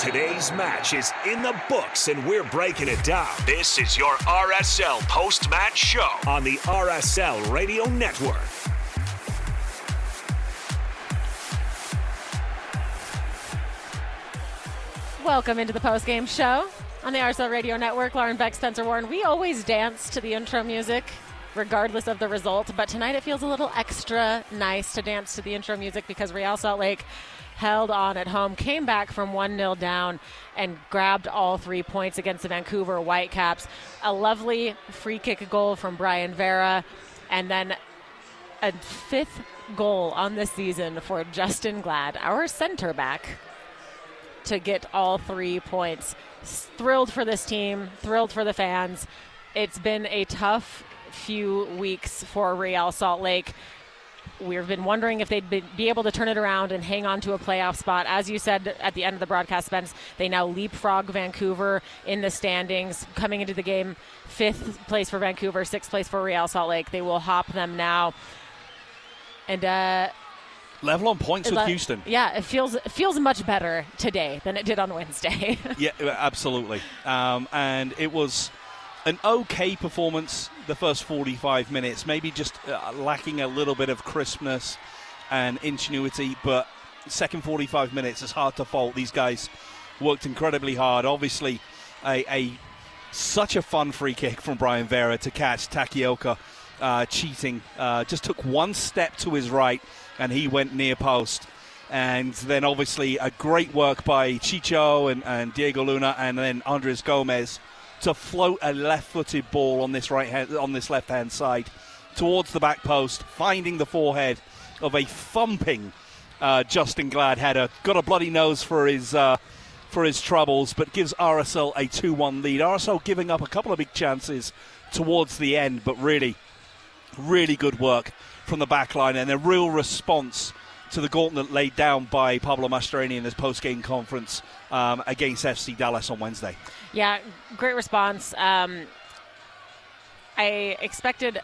Today's match is in the books and we're breaking it down. This is your RSL post match show on the RSL Radio Network. Welcome into the post game show on the RSL Radio Network. Lauren Beck, Spencer Warne. We always dance to the intro music regardless of the result. But tonight it feels a little extra nice to dance to the intro music because Real Salt Lake held on at home, came back from 1 0 down, and grabbed all three points against the Vancouver Whitecaps. A lovely free kick goal from Brayan Vera, and then a fifth goal on the season for Justen Glad, our center back, to get all three points. Thrilled for this team, thrilled for the fans. It's been a tough few weeks for Real Salt Lake. We've been wondering if they'd be able to turn it around and hang on to a playoff spot. As you said at the end of the broadcast, Spence, they now leapfrog Vancouver in the standings, coming into the game fifth place for Vancouver, sixth place for Real Salt Lake. They will hop them now. And uh, level on points with Houston. Yeah, it feels it feels much better today than it did on Wednesday. yeah, absolutely. Um, and it was an okay performance the first 45 minutes, maybe just uh, lacking a little bit of crispness and ingenuity, but second 45 minutes is hard to fault. These guys worked incredibly hard. Obviously, a, a such a fun free kick from Brayan Vera to catch Takaoka uh, cheating. Uh, just took one step to his right and he went near post. And then obviously a great work by Chicho and, and Diego Luna and then Andres Gomez to float a left-footed ball on this right hand, on this left-hand side towards the back post, finding the forehead of a thumping uh, Justen Glad header. Got a bloody nose for his uh, for his troubles, but gives RSL a 2-1 lead. RSL giving up a couple of big chances towards the end, but really, really good work from the back line and a real response to the gauntlet laid down by Pablo Mastroeni in this post-game conference um, against FC Dallas on Wednesday. Yeah, great response. Um, I expected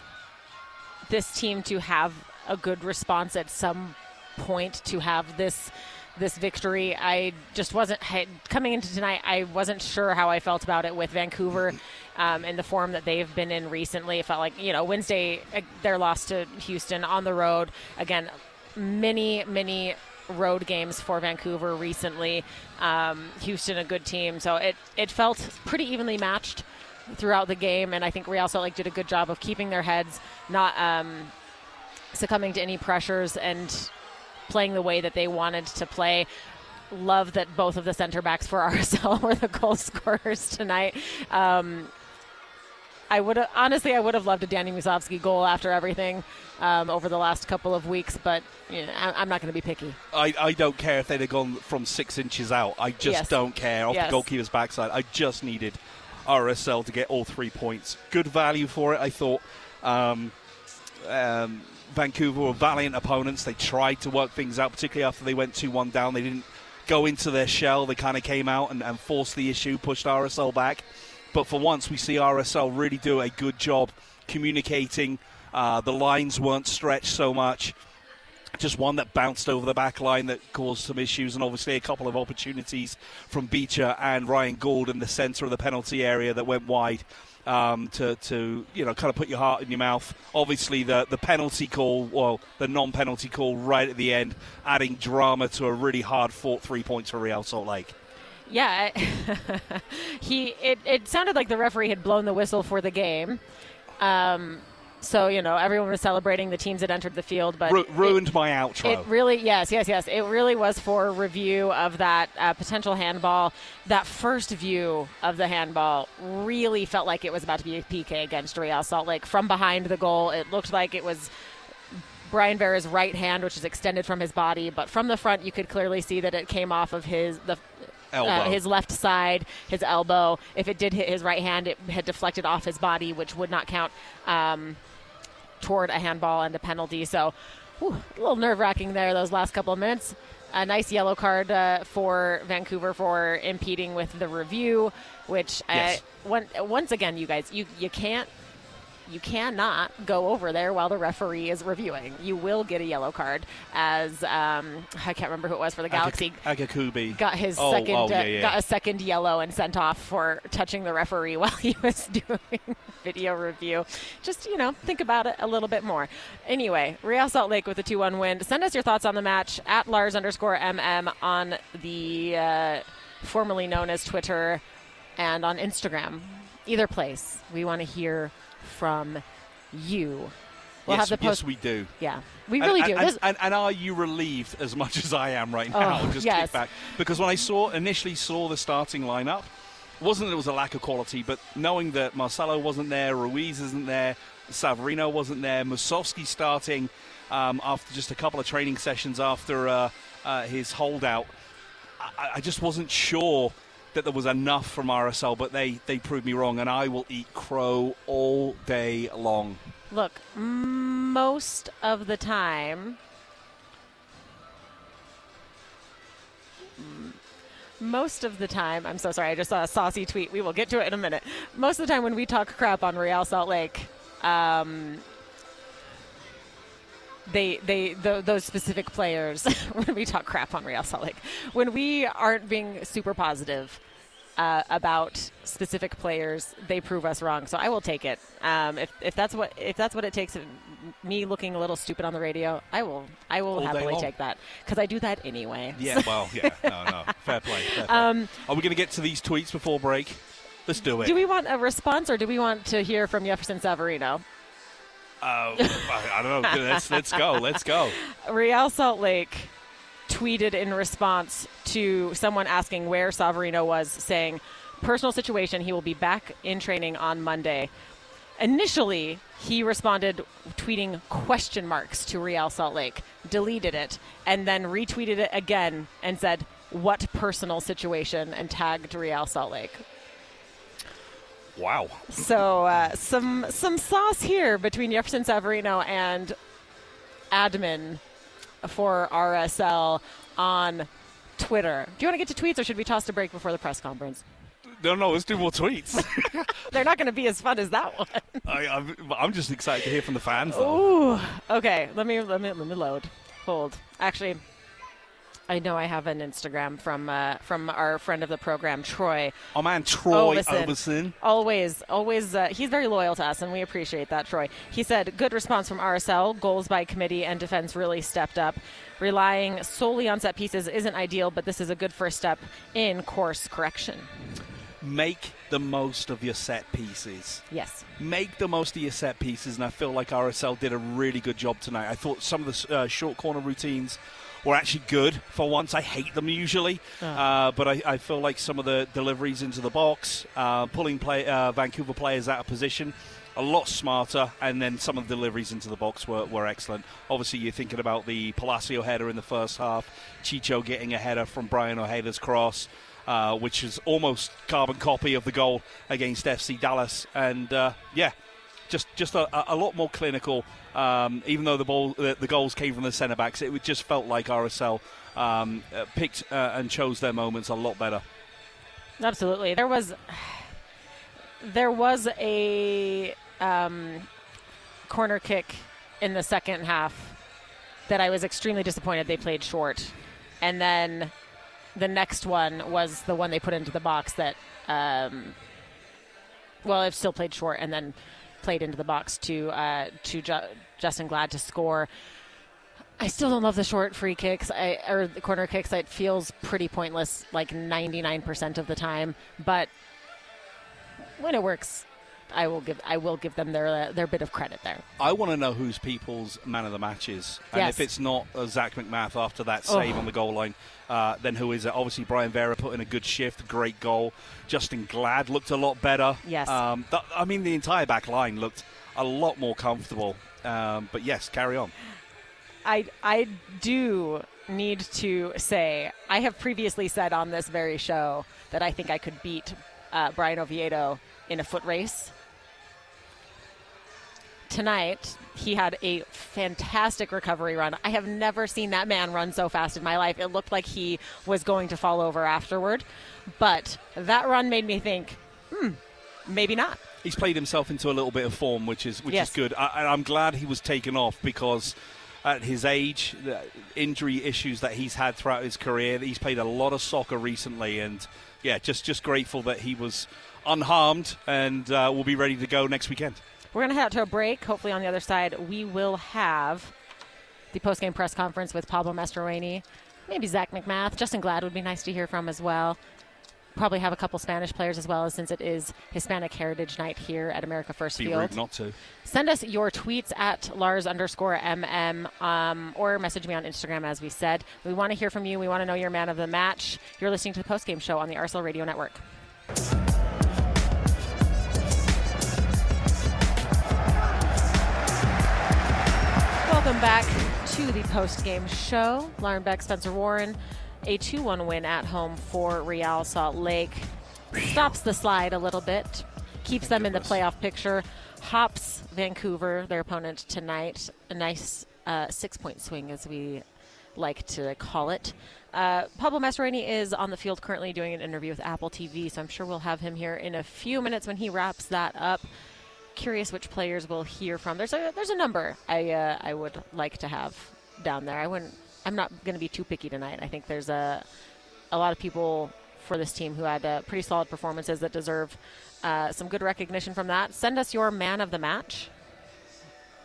this team to have a good response at some point to have this this victory. I just wasn't coming into tonight. I wasn't sure how I felt about it with Vancouver um, in the form that they've been in recently. It felt like you know Wednesday uh, their loss to Houston on the road again. Many many road games for Vancouver recently. Um, Houston, a good team, so it it felt pretty evenly matched throughout the game, and I think Real Salt Lake did a good job of keeping their heads, not um, succumbing to any pressures, and playing the way that they wanted to play. Love that both of the center backs for RSL were the goal scorers tonight. Um, I would honestly, I would have loved a Danny Musovski goal after everything um, over the last couple of weeks, but you know, I, am not going to be picky. I, I don't care if they'd have gone from six inches out. I just yes. don't care off yes. the goalkeeper's backside. I just needed RSL to get all three points. Good value for it, I thought. Um, um, Vancouver were valiant opponents. They tried to work things out, particularly after they went 2 1 down. They didn't go into their shell. They kind of came out and, and forced the issue, pushed RSL back. But for once, we see RSL really do a good job communicating. Uh, the lines weren't stretched so much. Just one that bounced over the back line that caused some issues, and obviously a couple of opportunities from Beecher and Ryan Gauld in the centre of the penalty area that went wide. Um, to, to you know kind of put your heart in your mouth. Obviously, the the penalty call, well, the non-penalty call right at the end, adding drama to a really hard fought three points for Real Salt Lake. Yeah, he. It, it sounded like the referee had blown the whistle for the game. Um, so you know everyone was celebrating the teams that entered the field, but Ru- ruined it, my outro. It really, yes, yes, yes. It really was for review of that uh, potential handball. That first view of the handball really felt like it was about to be a PK against Real Salt Lake from behind the goal. It looked like it was Brayan Vera's right hand, which is extended from his body, but from the front you could clearly see that it came off of his the uh, his left side, his elbow. If it did hit his right hand, it had deflected off his body, which would not count um, toward a handball and a penalty. So, whew, a little nerve wracking there those last couple of minutes. A nice yellow card uh, for Vancouver for impeding with the review, which uh, yes. I, one, once again, you guys, you you can't you cannot go over there while the referee is reviewing. You will get a yellow card, as um, I can't remember who it was for the Galaxy. Agakubi Got his oh, second, oh, yeah, uh, yeah. got a second yellow and sent off for touching the referee while he was doing video review. Just you know, think about it a little bit more. Anyway, Real Salt Lake with a two-one win. Send us your thoughts on the match at Lars underscore mm on the uh, formerly known as Twitter and on Instagram. Either place, we want to hear from you. We'll yes, have the post. yes, we do. yeah, we really and, do. And, and, and are you relieved as much as I am right now? Oh, Just yes. kick back because when I saw initially saw the starting lineup, wasn't that it was a lack of quality, but knowing that Marcelo wasn't there, Ruiz isn't there, Savarino wasn't there, Musovski starting um, after just a couple of training sessions after uh, uh, his holdout, I, I just wasn't sure that there was enough from RSL, but they, they proved me wrong, and I will eat crow all day long. Look, most of the time, most of the time, I'm so sorry, I just saw a saucy tweet. We will get to it in a minute. Most of the time, when we talk crap on Real Salt Lake, um, they they th- those specific players when we talk crap on Real Salt Lake when we aren't being super positive uh, about specific players they prove us wrong so I will take it um, if, if that's what if that's what it takes me looking a little stupid on the radio I will I will All happily take that because I do that anyway Yeah, well, yeah, no, no, fair play. Fair play. Um, Are we going to get to these tweets before break? Let's do it. do we want a response or do we want to hear from Jefferson Savarino Uh, I, don't know. Let's let's go. Let's go. Real Salt Lake tweeted in response to someone asking where Savarino was, saying, personal situation, he will be back in training on Monday. Initially, he responded tweeting question marks to Real Salt Lake, deleted it, and then retweeted it again and said, What personal situation? and tagged Real Salt Lake. Wow. So uh, some some sauce here between Jefferson Savarino and admin for RSL on Twitter. Do you want to get to tweets, or should we toss to break before the press conference? No, no. Let's do more tweets. They're not going to be as fun as that one. I, I'm, I'm just excited to hear from the fans. Though. Ooh. Okay. Let me let me let me load. Hold. Actually, I know I have an Instagram from uh, from our friend of the program, Troy. Oh man, Troy Overson. Overson. Always, always, uh, he's very loyal to us, and we appreciate that, Troy. He said, good response from RSL. Goals by committee and defense really stepped up. Relying solely on set pieces isn't ideal, but this is a good first step in course correction. Make the most of your set pieces. Yes. Make the most of your set pieces, and I feel like RSL did a really good job tonight. I thought some of the uh, short corner routines were actually good for once. I hate them usually, uh, but I, I feel like some of the deliveries into the box, uh, pulling play, uh, Vancouver players out of position, a lot smarter, and then some of the deliveries into the box were, were excellent. Obviously, you're thinking about the Palacio header in the first half, Chicho getting a header from Braian Ojeda's cross. Uh, which is almost carbon copy of the goal against FC Dallas, and uh, yeah, just just a, a lot more clinical. Um, even though the ball, the, the goals came from the centre backs, it just felt like RSL um, uh, picked uh, and chose their moments a lot better. Absolutely. There was there was a um, corner kick in the second half that I was extremely disappointed they played short, and then the next one was the one they put into the box that um, well, it still played short and then played into the box to uh, to Ju- Justen Glad to score. I still don't love the short free kicks I, or the corner kicks. It feels pretty pointless, like 99% of the time. But when it works, I will give I will give them their their bit of credit there. I want to know who's people's man of the match is, and Yes. if it's not uh, Zac MacMath after that save Oh. on the goal line, uh, then who is it? Obviously, Brayan Vera put in a good shift, great goal. Justen Glad looked a lot better. Yes. Um, th- I mean, the entire back line looked a lot more comfortable. Um, but yes, carry on. I I do need to say I have previously said on this very show that I think I could beat uh, Brian Oviedo in a foot race. Tonight, he had a fantastic recovery run. I have never seen that man run so fast in my life. It looked like he was going to fall over afterward, but that run made me think, hmm, maybe not. he's played himself into a little bit of form, which is which Yes. is good. I, I'm glad he was taken off because. At his age, the injury issues that he's had throughout his career, he's played a lot of soccer recently, and yeah, just just grateful that he was unharmed and uh, will be ready to go next weekend. We're going to head out to a break. Hopefully, on the other side, we will have the post-game press conference with Pablo Mastroeni, maybe Zac MacMath. Justen Glad would be nice to hear from as well. Probably have a couple Spanish players as well, since it is Hispanic Heritage Night here at America First Be Field. rude not to. Send us your tweets at Lars underscore MM um, or message me on Instagram, as we said. We want to hear from you. We want to know your man of the match. You're listening to the postgame show on the RSL Radio Network. Back to the post-game show. Lauren Beck, Spencer Warne, a 2 1 win at home for Real Salt Lake. Stops the slide a little bit, keeps them in the playoff picture, hops Vancouver, their opponent tonight. A nice uh, six point swing, as we like to call it. Uh, Pablo Mastroeni is on the field currently doing an interview with Apple TV, so I'm sure we'll have him here in a few minutes when he wraps that up curious which players we'll hear from. There's a there's a number I uh, I would like to have down there. I wouldn't. I'm not going to be too picky tonight. I think there's a a lot of people for this team who had uh, pretty solid performances that deserve uh, some good recognition from that. Send us your man of the match.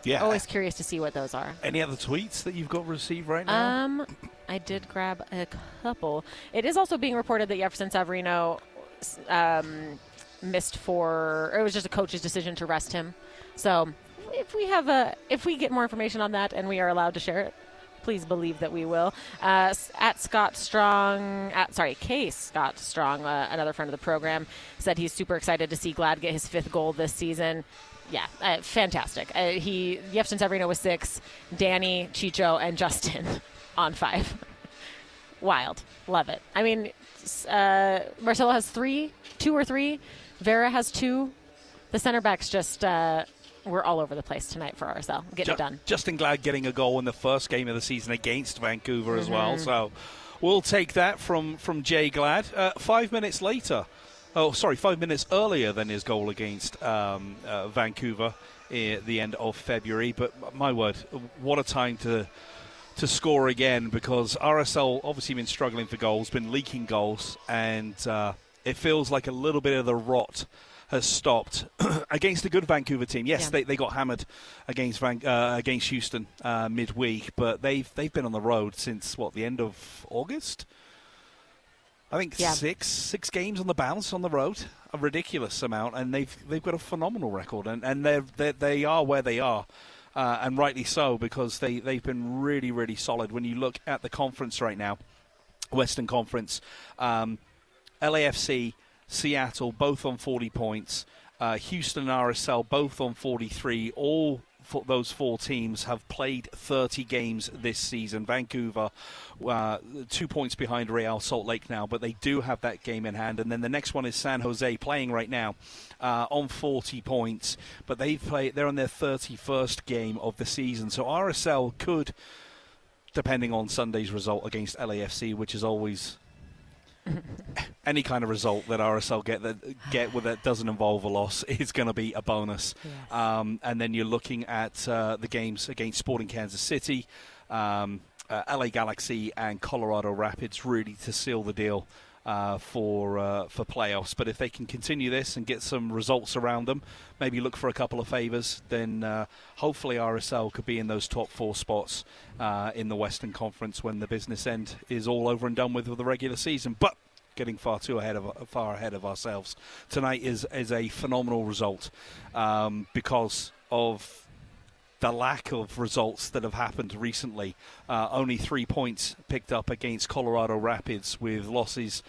Yeah. Always curious to see what those are. Any other tweets that you've got received right now? Um, I did grab a couple. It is also being reported that Jefferson Savarino um, missed for. It was just a coach's decision to rest him. So, if we have a, if we get more information on that and we are allowed to share it, please believe that we will. Uh, at Scott Strong, at, sorry, Case Scott Strong, uh, another friend of the program, said he's super excited to see Glad get his fifth goal this season. Yeah, uh, fantastic. Uh, he Jefferson Savarino was six, Danny, Chicho, and Justen on five. Wild, love it. I mean, uh, Marcelo has three, two or three. Vera has two. The center backs just uh, we're all over the place tonight for RSL. Getting Ju- it done. Justen Glad getting a goal in the first game of the season against Vancouver as well. Mm-hmm. So we'll take that from from Jay Glad. Uh, five minutes later, oh sorry, five minutes earlier than his goal against um, uh, Vancouver at the end of February. But my word, what a time to to score again because RSL obviously been struggling for goals, been leaking goals, and uh, it feels like a little bit of the rot has stopped against a good Vancouver team. Yes, Yeah. they, they got hammered against Van, uh, against Houston uh, midweek, but they've they've been on the road since what the end of August. I think Yeah. six six games on the bounce on the road, a ridiculous amount, and they've they've got a phenomenal record, and and they're, they're they are where they are, uh, and rightly so because they they've been really really solid. When you look at the conference right now, Western Conference, um, LAFC, Seattle, both on 40 points. Uh, Houston and RSL, both on 43. All those four teams have played 30 games this season. Vancouver, uh, two points behind Real Salt Lake now, but they do have that game in hand. And then the next one is San Jose playing right now uh, on 40 points, but they play. They're on their 31st game of the season. So RSL could, depending on Sunday's result against LAFC, which is always any kind of result that RSL get that get with that doesn't involve a loss is going to be a bonus. Yes. Um, and then you're looking at uh, the games against Sporting Kansas City, um, uh, LA Galaxy, and Colorado Rapids, really to seal the deal. Uh, for uh, for playoffs, but if they can continue this and get some results around them, maybe look for a couple of favors, then uh, hopefully RSL could be in those top four spots uh, in the Western Conference when the business end is all over and done with with the regular season. But getting far too ahead of far ahead of ourselves tonight is is a phenomenal result um, because of the lack of results that have happened recently. Uh, only three points picked up against Colorado Rapids with losses.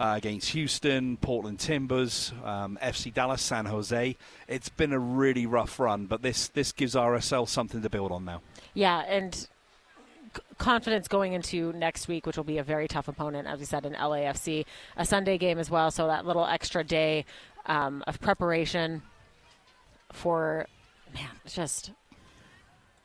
Uh, against Houston, Portland Timbers, um, FC Dallas, San Jose. It's been a really rough run, but this this gives RSL something to build on now. Yeah, and confidence going into next week, which will be a very tough opponent, as we said in LAFC, a Sunday game as well. So that little extra day um, of preparation for man, just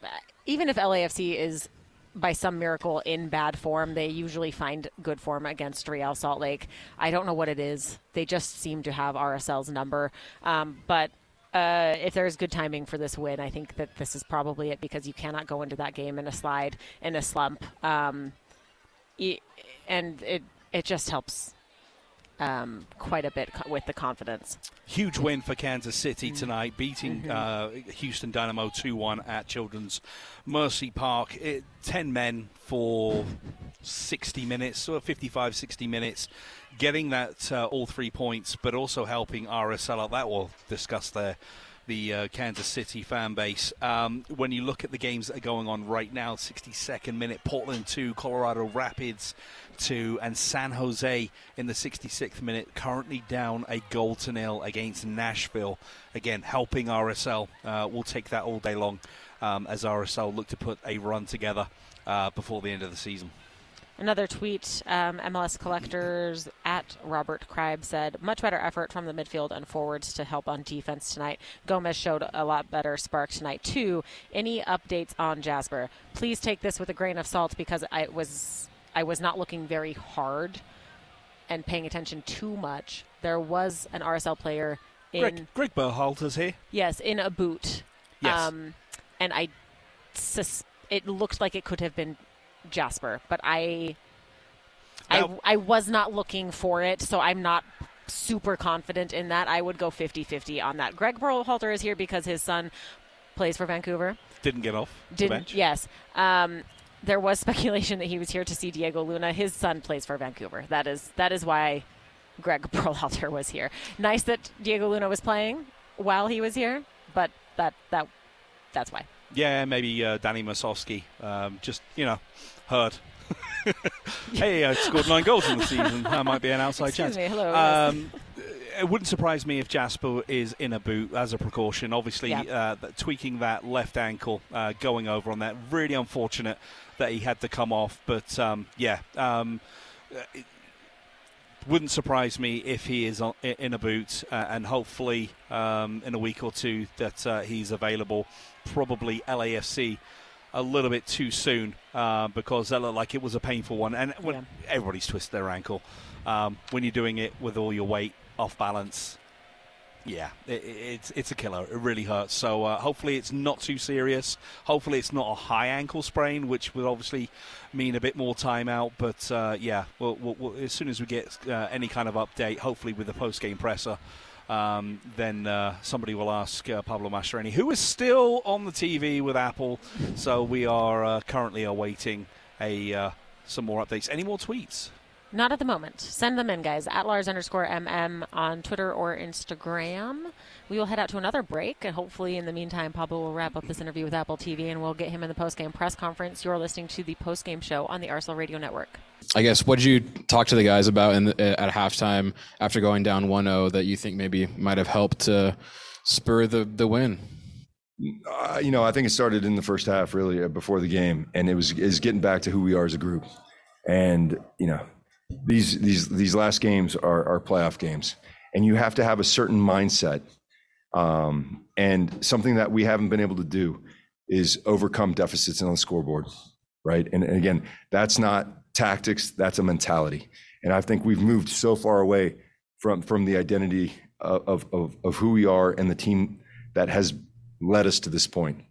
uh, even if LAFC is by some miracle in bad form, they usually find good form against Real Salt Lake. I don't know what it is. They just seem to have RSL's number, um, but uh, if there's good timing for this win, I think that this is probably it because you cannot go into that game in a slide in a slump, um, and it it just helps um, quite a bit with the confidence. Huge win for Kansas City mm. tonight, beating mm-hmm. uh, Houston Dynamo 2 1 at Children's Mercy Park. It, 10 men for 60 minutes, or 55, 60 minutes, getting that uh, all three points, but also helping RSL out. That we'll discuss there the uh, Kansas City fan base. Um, when you look at the games that are going on right now, 62nd minute, Portland 2, Colorado Rapids 2, and San Jose in the 66th minute, currently down a goal to nil against Nashville. Again, helping RSL. Uh, we'll take that all day long um, as RSL look to put a run together uh, before the end of the season. Another tweet, um, MLS collectors at Robert Kribe said, much better effort from the midfield and forwards to help on defense tonight. Gomez showed a lot better spark tonight, too. Any updates on Jasper? Please take this with a grain of salt because I was I was not looking very hard and paying attention too much. There was an RSL player in Greg, Greg Berhalter's here. Yes, in a boot. Yes. Um, and I sus- it looked like it could have been Jasper, but I, now, I, I was not looking for it, so I'm not super confident in that. I would go 50-50 on that. Greg Berhalter is here because his son plays for Vancouver. Didn't get off. Didn't. Yes. Um, there was speculation that he was here to see Diego Luna. His son plays for Vancouver. That is that is why Greg Berhalter was here. Nice that Diego Luna was playing while he was here, but that that that's why. Yeah, maybe uh, Danny Musovski. Um, just you know, heard. hey, I scored nine goals in the season. That might be an outside Excuse chance. Me, hello. Um, it wouldn't surprise me if Jasper is in a boot as a precaution. Obviously, yeah. uh, tweaking that left ankle, uh, going over on that. Really unfortunate that he had to come off. But um, yeah, um, it wouldn't surprise me if he is on, in a boot, uh, and hopefully um, in a week or two that uh, he's available. Probably LAFC a little bit too soon uh, because that looked like it was a painful one. And when yeah. everybody's twisted their ankle, um, when you're doing it with all your weight off balance, yeah, it, it's it's a killer. It really hurts. So uh, hopefully it's not too serious. Hopefully it's not a high ankle sprain, which would obviously mean a bit more time out. But uh, yeah, we'll, we'll, we'll, as soon as we get uh, any kind of update, hopefully with the post game presser. Um, then uh, somebody will ask uh, Pablo Mastroeni, who is still on the TV with Apple. So we are uh, currently awaiting a some more updates. Any more tweets? Not at the moment. Send them in, guys. At Lars underscore MM on Twitter or Instagram. We will head out to another break, and hopefully, in the meantime, Pablo will wrap up this interview with Apple TV, and we'll get him in the post-game press conference. You're listening to the post-game show on the RSL Radio Network. I guess what did you talk to the guys about in the, at halftime after going down 1-0 that you think maybe might have helped to spur the the win? Uh, you know, I think it started in the first half, really, uh, before the game, and it was is getting back to who we are as a group. And you know, these these these last games are, are playoff games, and you have to have a certain mindset. Um, and something that we haven't been able to do is overcome deficits on the scoreboard, right? And, and again, that's not tactics; that's a mentality. And I think we've moved so far away from from the identity of of, of who we are and the team that has led us to this point.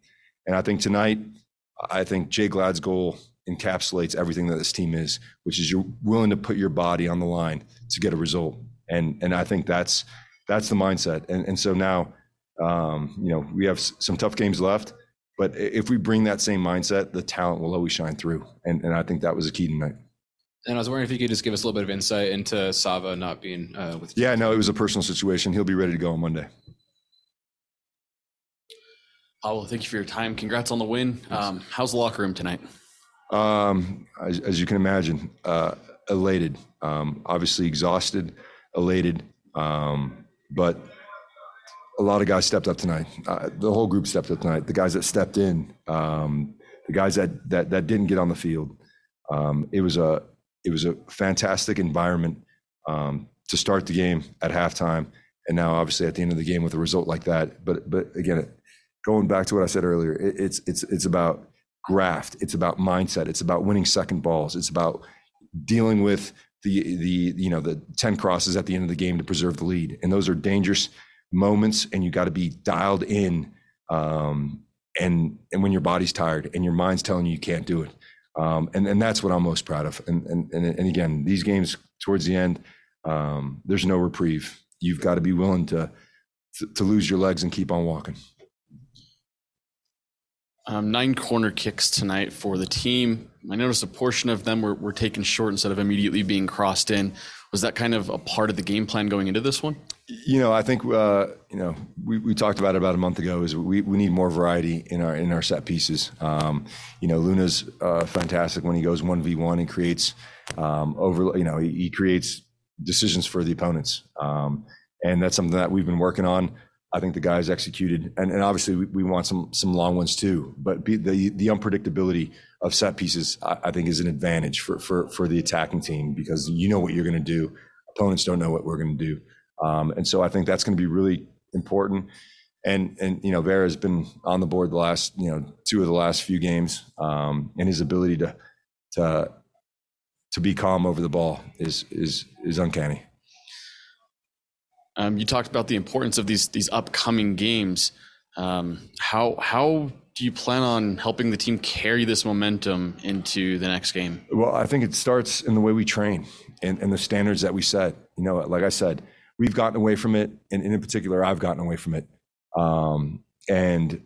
And I think tonight, I think Jay Glad's goal encapsulates everything that this team is, which is you're willing to put your body on the line to get a result. And and I think that's that's the mindset. And and so now, um, you know, we have some tough games left, but if we bring that same mindset, the talent will always shine through. And and I think that was a key tonight. And I was wondering if you could just give us a little bit of insight into Sava not being uh, with. Yeah, no, it was a personal situation. He'll be ready to go on Monday. Oh, well, thank you for your time. Congrats on the win. Um, how's the locker room tonight? Um, as, as, you can imagine, uh, elated, um, obviously exhausted, elated, um, but a lot of guys stepped up tonight. Uh, the whole group stepped up tonight. The guys that stepped in, um, the guys that, that that didn't get on the field. Um, it was a it was a fantastic environment um, to start the game at halftime, and now obviously at the end of the game with a result like that. But but again, going back to what I said earlier, it, it's it's it's about graft. It's about mindset. It's about winning second balls. It's about dealing with the the you know the 10 crosses at the end of the game to preserve the lead. And those are dangerous moments, and you got to be dialed in. Um, and and when your body's tired and your mind's telling you you can't do it, um, and and that's what I'm most proud of. And and and, and again, these games towards the end, um, there's no reprieve. You've got to be willing to, to to lose your legs and keep on walking. Um, nine corner kicks tonight for the team. I noticed a portion of them were, were taken short instead of immediately being crossed in. Was that kind of a part of the game plan going into this one? You know, I think uh, you know we, we talked about it about a month ago. Is we, we need more variety in our in our set pieces. Um, you know, Luna's uh, fantastic when he goes one v one and creates um, over. You know, he, he, creates decisions for the opponents, um, and that's something that we've been working on. I think the guys executed, and, and obviously we, we want some some long ones too. But the the unpredictability of set pieces, I, I, think, is an advantage for for for the attacking team because you know what you're going to do. Opponents don't know what we're going to do, um, and so I think that's going to be really important. And and you know, Vera has been on the board the last you know two of the last few games, um, and his ability to to to be calm over the ball is is is uncanny. Um, you talked about the importance of these these upcoming games. Um, how how do you plan on helping the team carry this momentum into the next game? Well, I think it starts in the way we train and, and the standards that we set. You know, like I said, we've gotten away from it, and, and in particular, I've gotten away from it. Um, and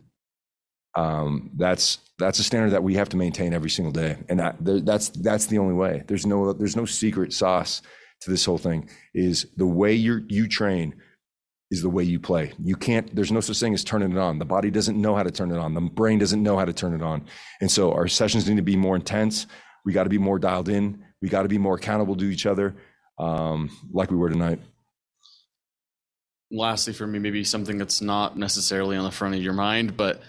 um, that's that's a standard that we have to maintain every single day, and that, that's that's the only way. There's no there's no secret sauce to this whole thing is the way you you train is the way you play. You can't, there's no such thing as turning it on. The body doesn't know how to turn it on. The brain doesn't know how to turn it on. And so our sessions need to be more intense. We got to be more dialed in. We got to be more accountable to each other, um, like we were tonight. Lastly, for me, maybe something that's not necessarily on the front of your mind, but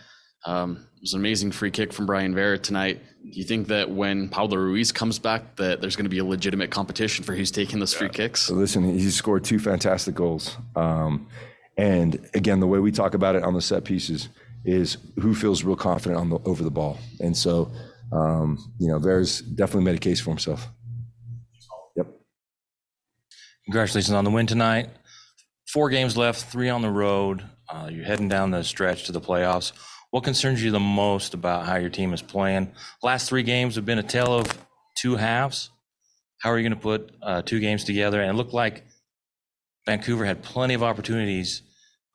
um, it was an amazing free kick from Brayan Vera tonight. Do you think that when Pablo Ruiz comes back, that there's going to be a legitimate competition for who's taking those free kicks? So listen, he scored two fantastic goals. Um, and again, the way we talk about it on the set pieces is who feels real confident on the over the ball. And so, um, you know, Vera's definitely made a case for himself. Yep. Congratulations on the win tonight. Four games left, three on the road. Uh, you're heading down the stretch to the playoffs. What concerns you the most about how your team is playing? Last three games have been a tale of two halves. How are you going to put uh, two games together? And it looked like Vancouver had plenty of opportunities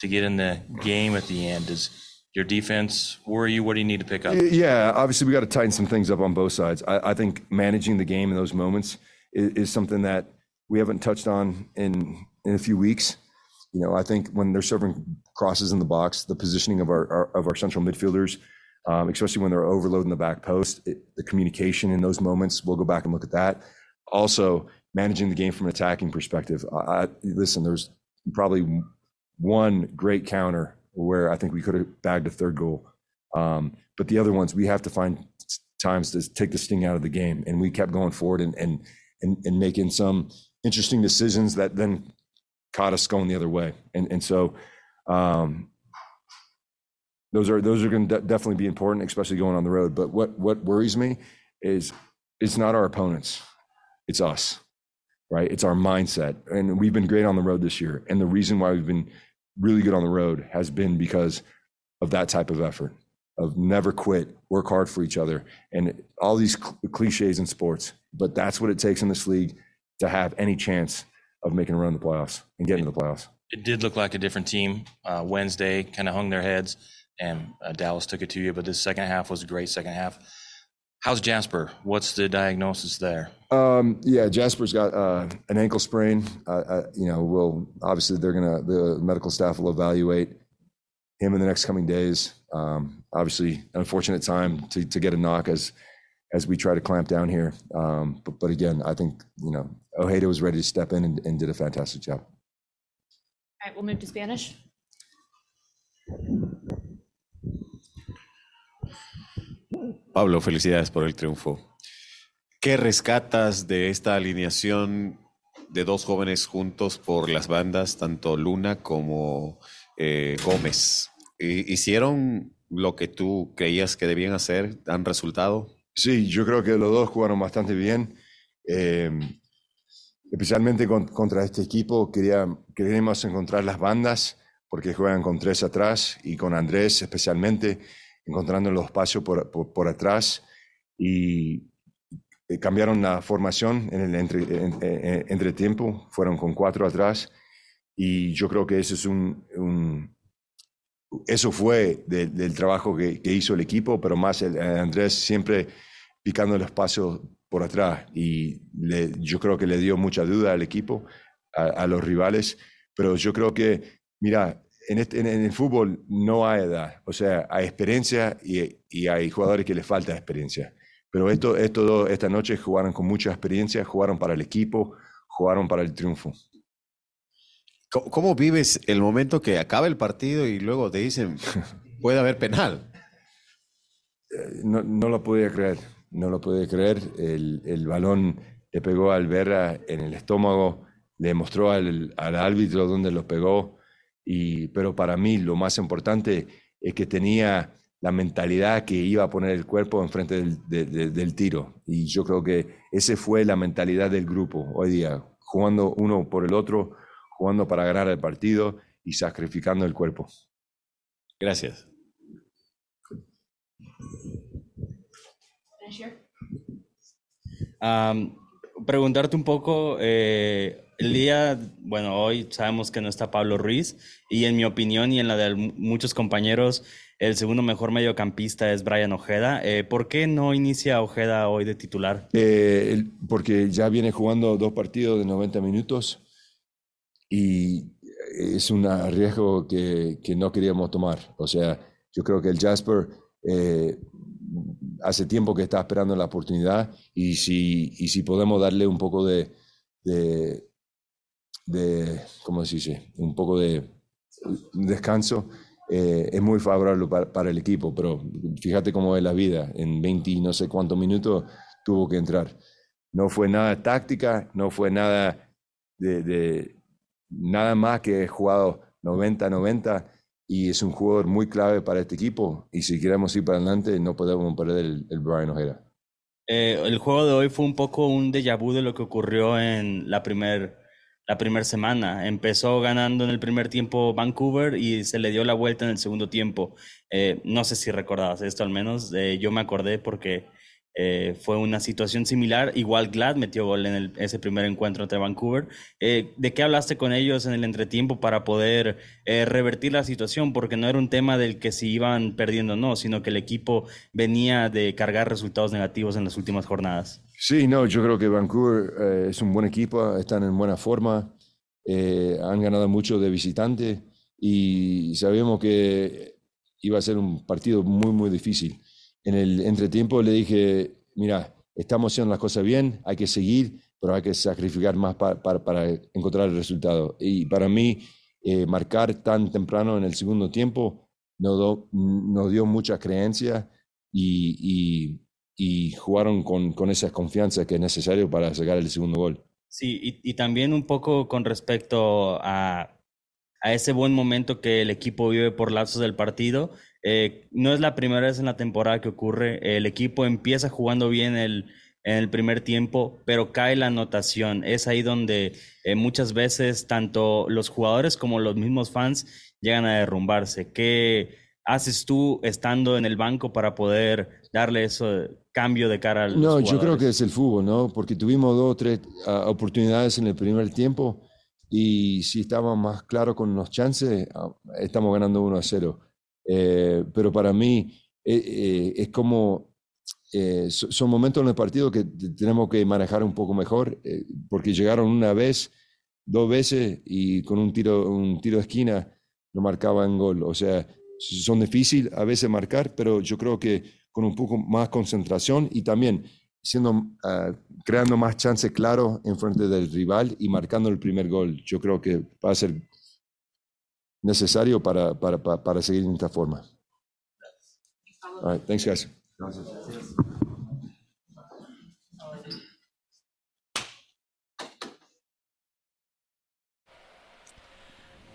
to get in the game at the end. Does your defense worry you? What do you need to pick up? Yeah, obviously we got to tighten some things up on both sides. I, I think managing the game in those moments is, is, something that we haven't touched on in in a few weeks. You know, I think when they're serving crosses in the box, the positioning of our, our of our central midfielders, um, especially when they're overloading the back post, it, the communication in those moments, we'll go back and look at that. Also, managing the game from an attacking perspective. I, listen, there's probably one great counter where I think we could have bagged a third goal, um, but the other ones we have to find times to take the sting out of the game, and we kept going forward and and and, and making some interesting decisions that then caught us going the other way. And and so um, those are those are going to de- definitely be important, especially going on the road. But what what worries me is it's not our opponents, it's us, right? It's our mindset, and we've been great on the road this year. And the reason why we've been really good on the road has been because of that type of effort of never quit, work hard for each other, and all these cl- cliches in sports. But that's what it takes in this league to have any chance of making a run in the playoffs and getting to the playoffs. It did look like a different team. Uh, Wednesday kind of hung their heads, and uh, Dallas took it to you. But this second half was a great second half. How's Jasper? What's the diagnosis there? Um, yeah, Jasper's got uh, an ankle sprain. Uh, you know, we'll obviously they're gonna the medical staff will evaluate him in the next coming days. Um, obviously, unfortunate time to, to get a knock as as we try to clamp down here. Um, but, but again, I think, you know, Ojeda was ready to step in and, and did a fantastic job. All right, we'll move to Spanish. Pablo, felicidades por el triunfo. ¿Qué rescatas de esta alineación de dos jóvenes juntos por las bandas, tanto Luna como eh, Gómez? ¿Hicieron lo que tú creías que debían hacer? ¿Han resultado? Sí, yo creo que los dos jugaron bastante bien. Eh, especialmente contra este equipo, quería, queríamos encontrar las bandas porque juegan con tres atrás y con Andrés especialmente, encontrando los espacios por, atrás y eh, cambiaron la formación en el entre, entre, tiempo, fueron con cuatro atrás y yo creo que eso es un, eso fue del trabajo que, hizo el equipo, pero más Andrés siempre picando el espacio por atrás y yo creo que le dio mucha duda al equipo, a los rivales, pero yo creo que Mira, este, en, el fútbol no hay edad, o sea, hay experiencia y, hay jugadores que les falta experiencia. Pero esto, esto, esta noche jugaron con mucha experiencia, jugaron para el equipo, jugaron para el triunfo. ¿Cómo, vives el momento que acaba el partido y luego te dicen, puede haber penal? Eh, no, no lo podía creer, no lo podía creer. El, el balón le pegó a Alberra en el estómago, le mostró al, al árbitro dónde lo pegó pero para mí lo más importante es que tenía la mentalidad que iba a poner el cuerpo enfrente del, del tiro. Y yo creo que esa fue la mentalidad del grupo hoy día, jugando uno por el otro, jugando para ganar el partido y sacrificando el cuerpo. Gracias. Preguntarte un poco, eh, el día, bueno, hoy sabemos que no está Pablo Ruiz y en mi opinión y en la de muchos compañeros, el segundo mejor mediocampista es Brian Ojeda. Eh, ¿Por qué no inicia Ojeda hoy de titular? Eh, porque ya viene jugando dos partidos de 90 minutos y es un riesgo que, que no queríamos tomar. O sea, yo creo que el Jasper eh, hace tiempo que está esperando la oportunidad y si, y si podemos darle un poco de, de, ¿cómo se? Un poco de descanso, eh, es muy favorable para, el equipo, pero fíjate cómo es la vida, en 20 y no sé cuántos minutos tuvo que entrar. No fue nada táctica, no fue nada de, nada más que he jugado 90-90 y es un jugador muy clave para este equipo y si queremos ir para adelante no podemos perder el, el Brian Ojeda. Eh, el juego de hoy fue un poco un déjà vu de lo que ocurrió en la primera la primera semana. Empezó ganando en el primer tiempo Vancouver y se le dio la vuelta en el segundo tiempo. Eh, no sé si recordabas esto al menos. Eh, yo me acordé porque eh, fue una situación similar. Igual Glad metió gol en ese primer encuentro entre Vancouver. ¿De qué hablaste con ellos en el entretiempo para poder revertir la situación? Porque no era un tema del que si iban perdiendo o no, sino que el equipo venía de cargar resultados negativos en las últimas jornadas. Sí, no, yo creo que Vancouver eh, es un buen equipo, están en buena forma, eh, han ganado mucho de visitante y sabíamos que iba a ser un partido muy, muy difícil. En el entretiempo le dije, mira, estamos haciendo las cosas bien, hay que seguir, pero hay que sacrificar más para encontrar el resultado. Y para mí, eh, marcar tan temprano en el segundo tiempo nos, nos dio mucha creencia y y jugaron con, con esa confianza que es necesario para sacar el segundo gol. Sí, y, también un poco con respecto a, a, ese buen momento que el equipo vive por lazos del partido. Eh, no es la primera vez en la temporada que ocurre. El equipo empieza jugando bien el, en el primer tiempo, pero cae la anotación. Es ahí donde eh, muchas veces tanto los jugadores como los mismos fans llegan a derrumbarse. ¿Qué haces tú estando en el banco para poder darle eso cambio de cara al. No, yo creo que es el fútbol, ¿no? Porque tuvimos dos o tres ah, oportunidades en el primer tiempo y si estábamos más claros con los chances, ah, estamos ganando 1 a 0. Eh, pero para mí eh, eh, es como. son momentos en el partido que tenemos que manejar un poco mejor, porque llegaron una vez, dos veces y con un tiro, un tiro de esquina no marcaban gol. O sea, son difíciles a veces marcar, pero yo creo que con un poco más concentración y también siendo, ah, creando más chance claro en frente del rival y marcando el primer gol. Yo creo que va a ser necesario para, para, para, seguir en esta forma. All right, thanks guys.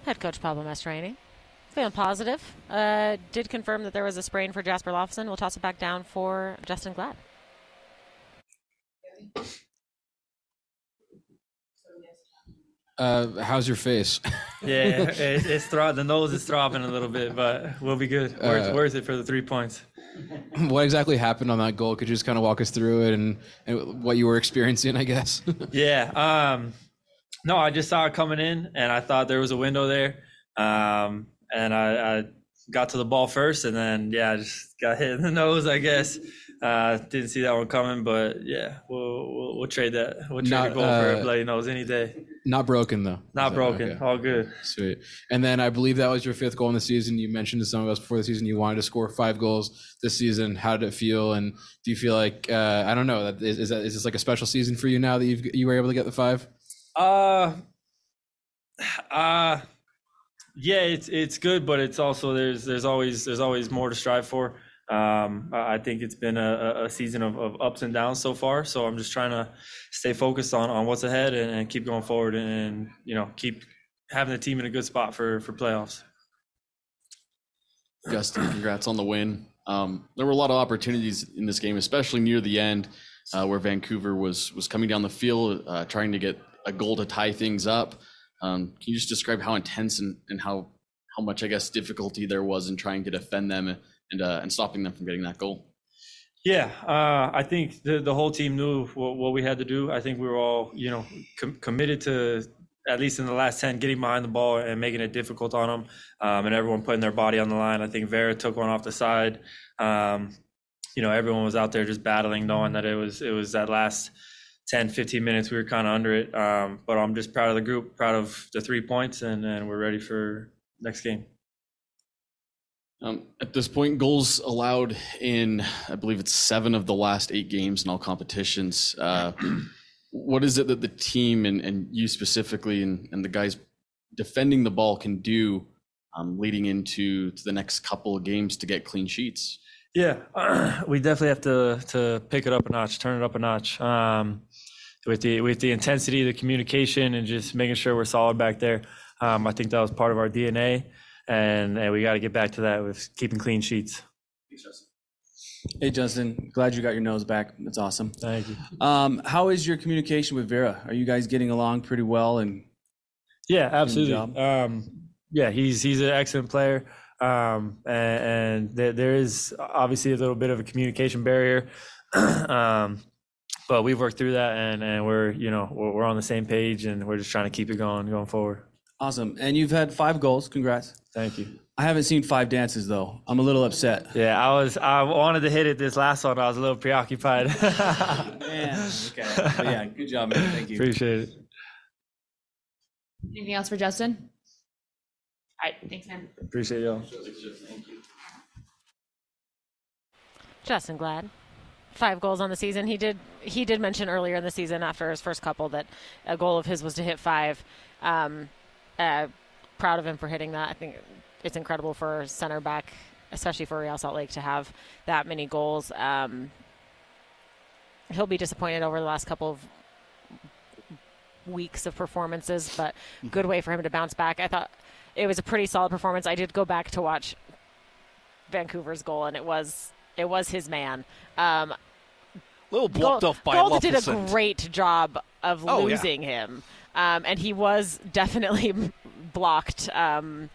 Head coach Pablo Mastroeni. Feeling positive. Uh, did confirm that there was a sprain for Jasper Lofson. We'll toss it back down for Justin Glad. Uh, how's your face? yeah, it, it's thro- the nose is throbbing a little bit, but we'll be good. Worth, Uh, worth it for the three points. what exactly happened on that goal? Could you just kind of walk us through it and, and what you were experiencing, I guess? Yeah. Um, no, I just saw it coming in, and I thought there was a window there. Um, and I, I got to the ball first, and then yeah, I just got hit in the nose. I guess uh, didn't see that one coming, but yeah, we'll we'll, we'll trade that. We'll trade Not, a goal for uh, a bloody nose any day. Not broken though. Not So, broken. okay. All good. Sweet. And then I believe that was your fifth goal in the season. You mentioned to some of us before the season you wanted to score five goals this season. How did it feel? And do you feel like uh, I don't know that is, is that is this like a special season for you now that you you were able to get the five? Uh, uh, yeah, it's it's good, but it's also there's there's always there's always more to strive for. Um, I think it's been a, a- a season of, of ups and downs so far, so I'm just trying to stay focused on, on what's ahead and, and keep going forward and you know keep having the team in a good spot for for playoffs. Justen, congrats on the win. Um, there were a lot of opportunities in this game, especially near the end, uh, where Vancouver was was coming down the field, uh, trying to get a goal to tie things up. Um, can you just describe how intense and, and how how much I guess difficulty there was in trying to defend them and uh, and stopping them from getting that goal? Yeah, uh, I think the the whole team knew what, what we had to do. I think we were all, you know, com- committed to at least in the last ten getting behind the ball and making it difficult on them, um, and everyone putting their body on the line. I think Vera took one off the side. Um, you know, everyone was out there just battling, knowing that it was it was that last 10, 15 minutes we were kind of under it. Um, but I'm just proud of the group, proud of the three points, and and we're ready for next game. Um, at this point, goals allowed in, I believe it's seven of the last eight games in all competitions. Uh, what is it that the team and, and you specifically and, and the guys defending the ball can do um, leading into to the next couple of games to get clean sheets? Yeah, we definitely have to to pick it up a notch, turn it up a notch. Um, with the with the intensity, the communication, and just making sure we're solid back there. Um, I think that was part of our DNA, and, and we got to get back to that with keeping clean sheets. Hey, Justen, glad you got your nose back. That's awesome. Thank you. Um, how is your communication with Vera? Are you guys getting along pretty well? And Yeah, absolutely. Um, yeah, he's he's an excellent player, um, and, and there, there is obviously a little bit of a communication barrier, um, but we've worked through that, and, and we're you know we're, we're on the same page, and we're just trying to keep it going going forward. awesome. And you've had five goals. Congrats. Thank you. I haven't seen five dances though. I'm a little upset. Yeah, I was I wanted to hit it this last one. I was a little preoccupied. Man, okay. But yeah, good job, man. Thank you. Appreciate it. Anything else for Justen? All right, thanks, man. Appreciate y'all. Justen Glad. Five goals on the season. He did. He did mention earlier in the season, after his first couple, that a goal of his was to hit five. Um, uh, proud of him for hitting that. I think it's incredible for center back, especially for Real Salt Lake, to have that many goals. Um, he'll be disappointed over the last couple of weeks of performances, but good way for him to bounce back. I thought it was a pretty solid performance. I did go back to watch Vancouver's goal, and it was it was his man. Um, little blocked Gauld- off by Gauld did a great job of Oh, yeah. losing him, um, and he was definitely blocked. Um,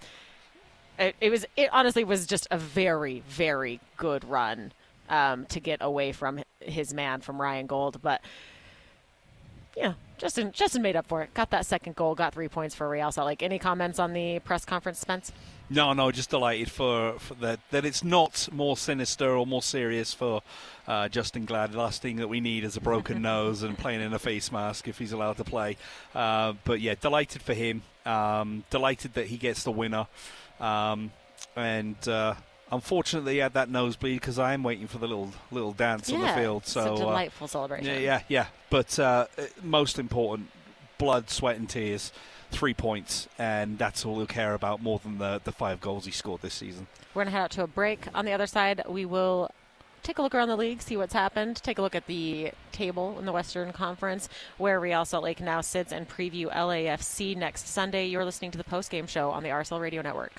it, it was it honestly was just a very very good run um, to get away from his man from Ryan Gauld, but yeah, Justen Justen made up for it. Got that second goal, got three points for Real Salt Lake. Any comments on the press conference, Spence? No, no, just delighted for, for that that it's not more sinister or more serious for uh, Justen Glad. The last thing that we need is a broken nose and playing in a face mask if he's allowed to play. Uh, but yeah, delighted for him. Um, delighted that he gets the winner. Um, and uh, unfortunately, he had that nosebleed because I am waiting for the little little dance on the Yeah, field. it's So a uh, delightful celebration. Yeah, yeah, yeah. But uh, most important, blood, sweat, and tears. Three points, and that's all he'll care about more than the, the five goals he scored this season. We're going to head out to a break. On the other side, we will take a look around the league, see what's happened, take a look at the table in the Western Conference, where Real Salt Lake now sits, and preview LAFC next Sunday. You're listening to the post-game show on the RSL Radio Network.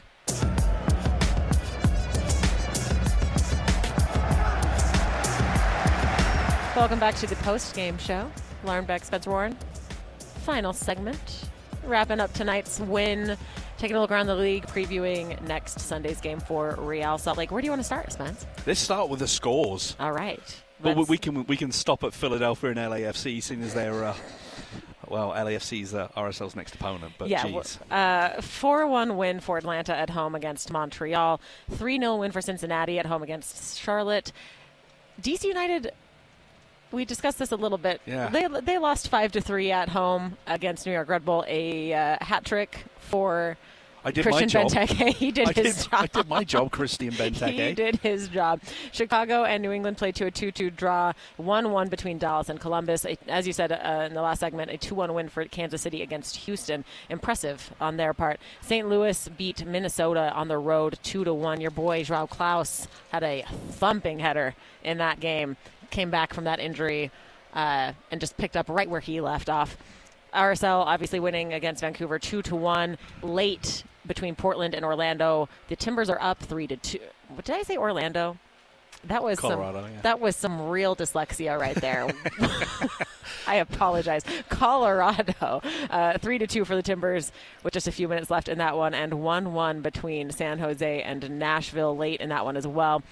Welcome back to the post-game show. Lauren Beck, Spencer Warne. Final segment wrapping up tonight's win, taking a look around the league, previewing next Sunday's game for Real Salt Lake. Where do you want to start, Spence? Let's start with the scores. All right. But we, we can we can stop at Philadelphia and LAFC, seeing as they're uh, well, LAFC's uh, RSL's next opponent. But yeah, uh, 4-1 win for Atlanta at home against Montreal. 3-0 win for Cincinnati at home against Charlotte. DC United, we discussed this a little bit. Yeah. They, they lost 5 to 3 at home against New York Red Bull. A uh, hat trick for I did Christian my job. Benteke. He did I his did, job. I did my job, Christian Benteke. He did his job. Chicago and New England played to a 2 2 draw, 1 1 between Dallas and Columbus. A- As you said uh, in the last segment, a 2 1 win for Kansas City against Houston. Impressive on their part. St. Louis beat Minnesota on the road 2 to 1. Your boy, João Klauss, had a thumping header in that game. Came back from that injury uh, and just picked up right where he left off. RSL obviously winning against Vancouver two to one late between Portland and Orlando. The Timbers are up three to two. What did I say? Orlando. That was Colorado, some. yeah. That was some real dyslexia right there. I apologize. Colorado, uh, three to two for the Timbers, with just a few minutes left in that one, and one-one between San Jose and Nashville late in that one as well.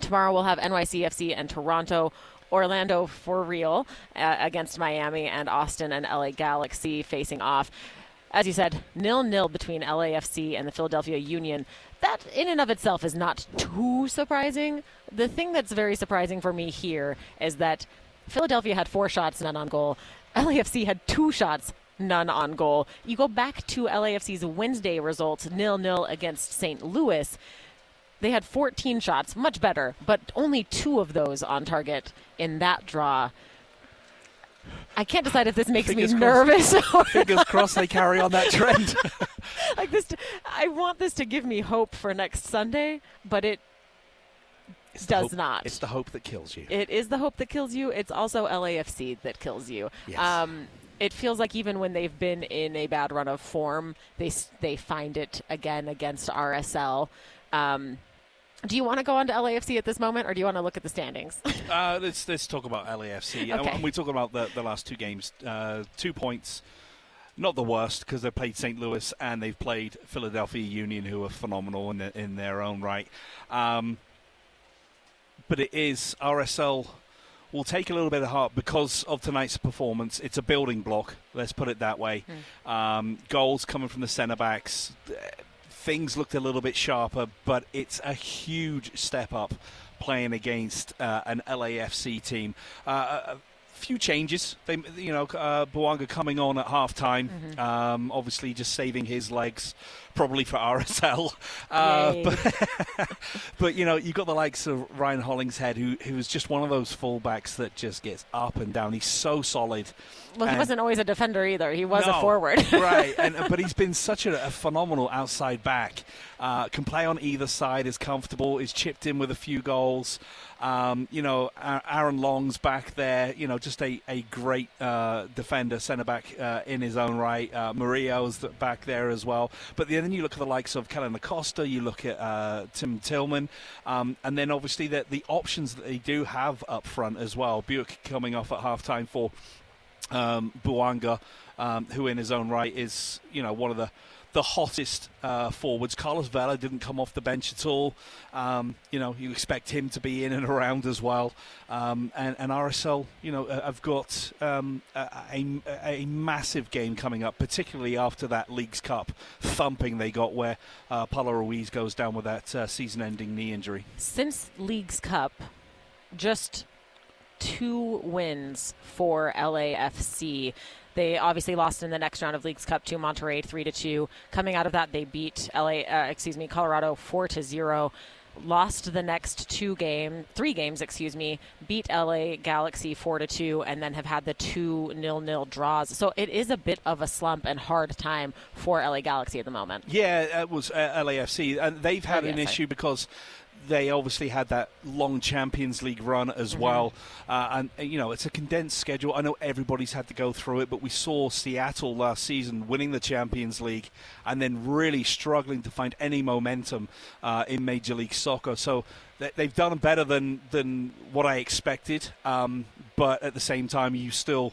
Tomorrow we'll have NYCFC and Toronto. Orlando for real uh, against Miami and Austin and LA Galaxy facing off. As you said, nil nil between LAFC and the Philadelphia Union. That in and of itself is not too surprising. The thing that's very surprising for me here is that Philadelphia had four shots, none on goal. LAFC had two shots, none on goal. You go back to LAFC's Wednesday results, nil nil against St. Louis. They had 14 shots, much better, but only two of those on target in that draw. I can't decide if this makes Fingers me crossed. nervous or Fingers crossed they carry on that trend. like this. To, I want this to give me hope for next Sunday, but it It's does hope- not. It's the hope that kills you. It is the hope that kills you. It's also LAFC that kills you. Yes. Um, it feels like even when they've been in a bad run of form, they they find it again against RSL. Um, do you want to go on to LAFC at this moment, or do you want to look at the standings? Uh, let's let's talk about LAFC. Okay. And we talk about the, the last two games. Uh, two points, not the worst because they've played St. Louis and they've played Philadelphia Union, who are phenomenal in, the, in their own right. Um, but it is RSL will take a little bit of heart because of tonight's performance. It's a building block. Let's put it that way. Um, goals coming from the centre backs. Things looked a little bit sharper, but it's a huge step up playing against uh, an LAFC team. Uh, a few changes. They, you know, uh, Bouanga coming on at half time. Um, obviously, just saving his legs, probably for RSL. Uh, but, but you know, you've got the likes of Ryan Hollingshead, who who is just one of those fullbacks that just gets up and down. He's so solid. well, he And- wasn't always a defender either. He was a forward. right? And but he's been such a, a phenomenal outside back. Uh, can play on either side. Is comfortable. Is chipped in with a few goals. Um, you know, Aaron Long's back there. You know, just a a great uh, defender, centre back uh, in his own right. Uh, Murillo's back there as well. But then you look at the likes of Kellyn Acosta. You look at uh, Tim Tillman, um, and then obviously the the options that they do have up front as well. Biuk coming off at half time for um, Bouanga, um, who in his own right is you know one of the the hottest uh, forwards. Carlos Vela didn't come off the bench at all. Um, you know you expect him to be in and around as well. Um, and, and RSL, you know, uh, have got um, a, a, massive game coming up, particularly after that Leagues Cup thumping they got, where uh, Pablo Ruiz goes down with that uh, season-ending knee injury. Since League's Cup, just two wins for LAFC. They obviously lost in the next round of League's Cup to Monterrey three to two. Coming out of that, they beat LA, uh, excuse me, Colorado four to zero. Lost the next two game, three games, excuse me. Beat LA Galaxy four to two, and then have had the two nil nil draws. So it is a bit of a slump and hard time for LA Galaxy at the moment. Yeah, it was uh, LAFC, and they've had Oh, an issue because they obviously had that long Champions League run as Mm-hmm. well, uh, and you know it's a condensed schedule. I know everybody's had to go through it, but we saw Seattle last season winning the Champions League and then really struggling to find any momentum uh, in Major League Soccer. So they- they've done better than than what I expected, um, but at the same time, you still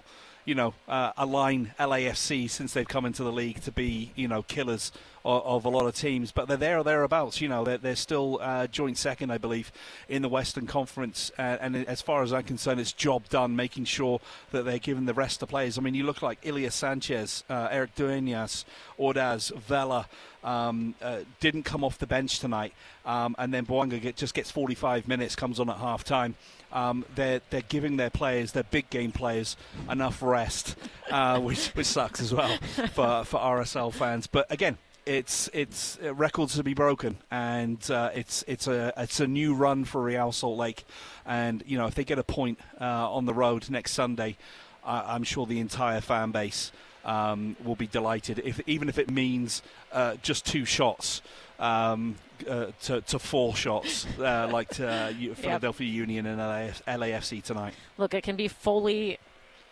you know, uh, align LAFC since they've come into the league to be, you know, killers of, of a lot of teams. But they're there or thereabouts. You know, they're, they're still uh, joint second, I believe, in the Western Conference. Uh, and as far as I'm concerned, it's job done making sure that they're giving the rest of the players. I mean, you look like Ilie Sanchez, uh, Erik Dueñas, Ordaz, Vela. Um, uh, didn't come off the bench tonight, um, and then Bouanga get, just gets 45 minutes, comes on at half time. Um, they're they're giving their players, their big game players, enough rest, uh, which which sucks as well for for RSL fans. But again, it's it's uh, records to be broken, and uh, it's it's a it's a new run for Real Salt Lake, and you know if they get a point uh, on the road next Sunday, I'm sure the entire fan base um, will be delighted. If even if it means uh, just two shots. Um, uh, to, to, four shots, uh, like to uh, Philadelphia yep. Union and LAF- LAFC tonight. Look, it can be fully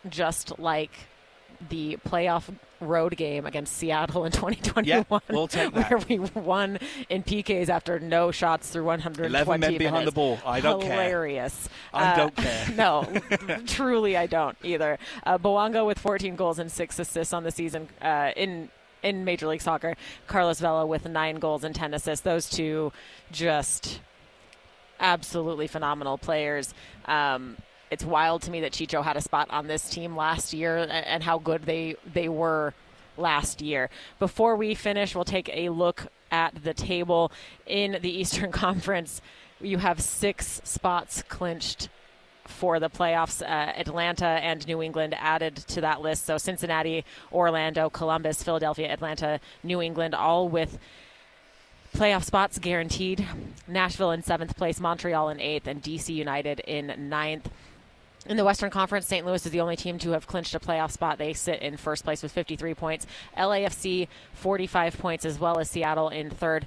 just like the playoff road game against Seattle in 2021, yeah, we'll take that. where we won in PKs after no shots through 120 11 men behind the ball. I don't Hilarious. care. I uh, don't care. no, truly, I don't either. Uh, with 14 goals and six assists on the season uh, in in Major League Soccer. Carlos Vela with nine goals and 10 assists. Those two just absolutely phenomenal players. Um, it's wild to me that Chicho had a spot on this team last year and how good they they were last year. Before we finish, we'll take a look at the table in the Eastern Conference. You have six spots clinched for the playoffs. Uh, Atlanta and New England added to that list. So Cincinnati, Orlando, Columbus, Philadelphia, Atlanta, New England, all with playoff spots guaranteed. Nashville in seventh place, Montreal in eighth, and DC United in ninth. In the Western Conference, St. Louis is the only team to have clinched a playoff spot. They sit in first place with 53 points. LAFC, 45 points, as well as Seattle in third.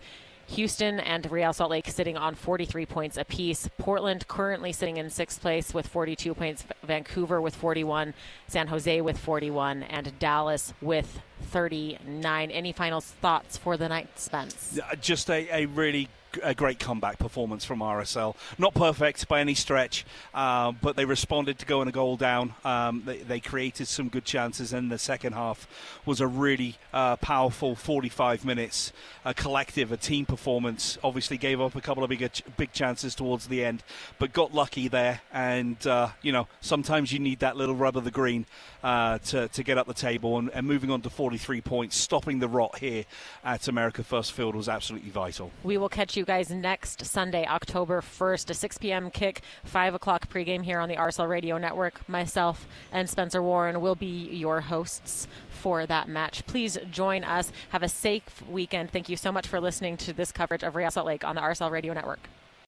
Houston and Real Salt Lake sitting on 43 points apiece. Portland currently sitting in sixth place with 42 points. Vancouver with 41. San Jose with 41. And Dallas with 39. Any final thoughts for the night, Spence? Just a, a really a great comeback performance from RSL. Not perfect by any stretch, uh, but they responded to going a goal down. Um, they, they, created some good chances, and the second half was a really uh, powerful 45 minutes, a collective, a team performance. Obviously, gave up a couple of big big chances towards the end, but got lucky there. And uh, you know, sometimes you need that little rub of the green uh, to to get up the table. And, and moving on to 43 points, stopping the rot here at America First Field was absolutely vital. We will catch you you guys next Sunday, October 1st, a 6 p.m. kick, 5 o'clock pregame here on the RSL Radio Network. Myself and Spencer Warne will be your hosts for that match. Please join us. Have a safe weekend. Thank you so much for listening to this coverage of Real Salt Lake on the RSL Radio Network.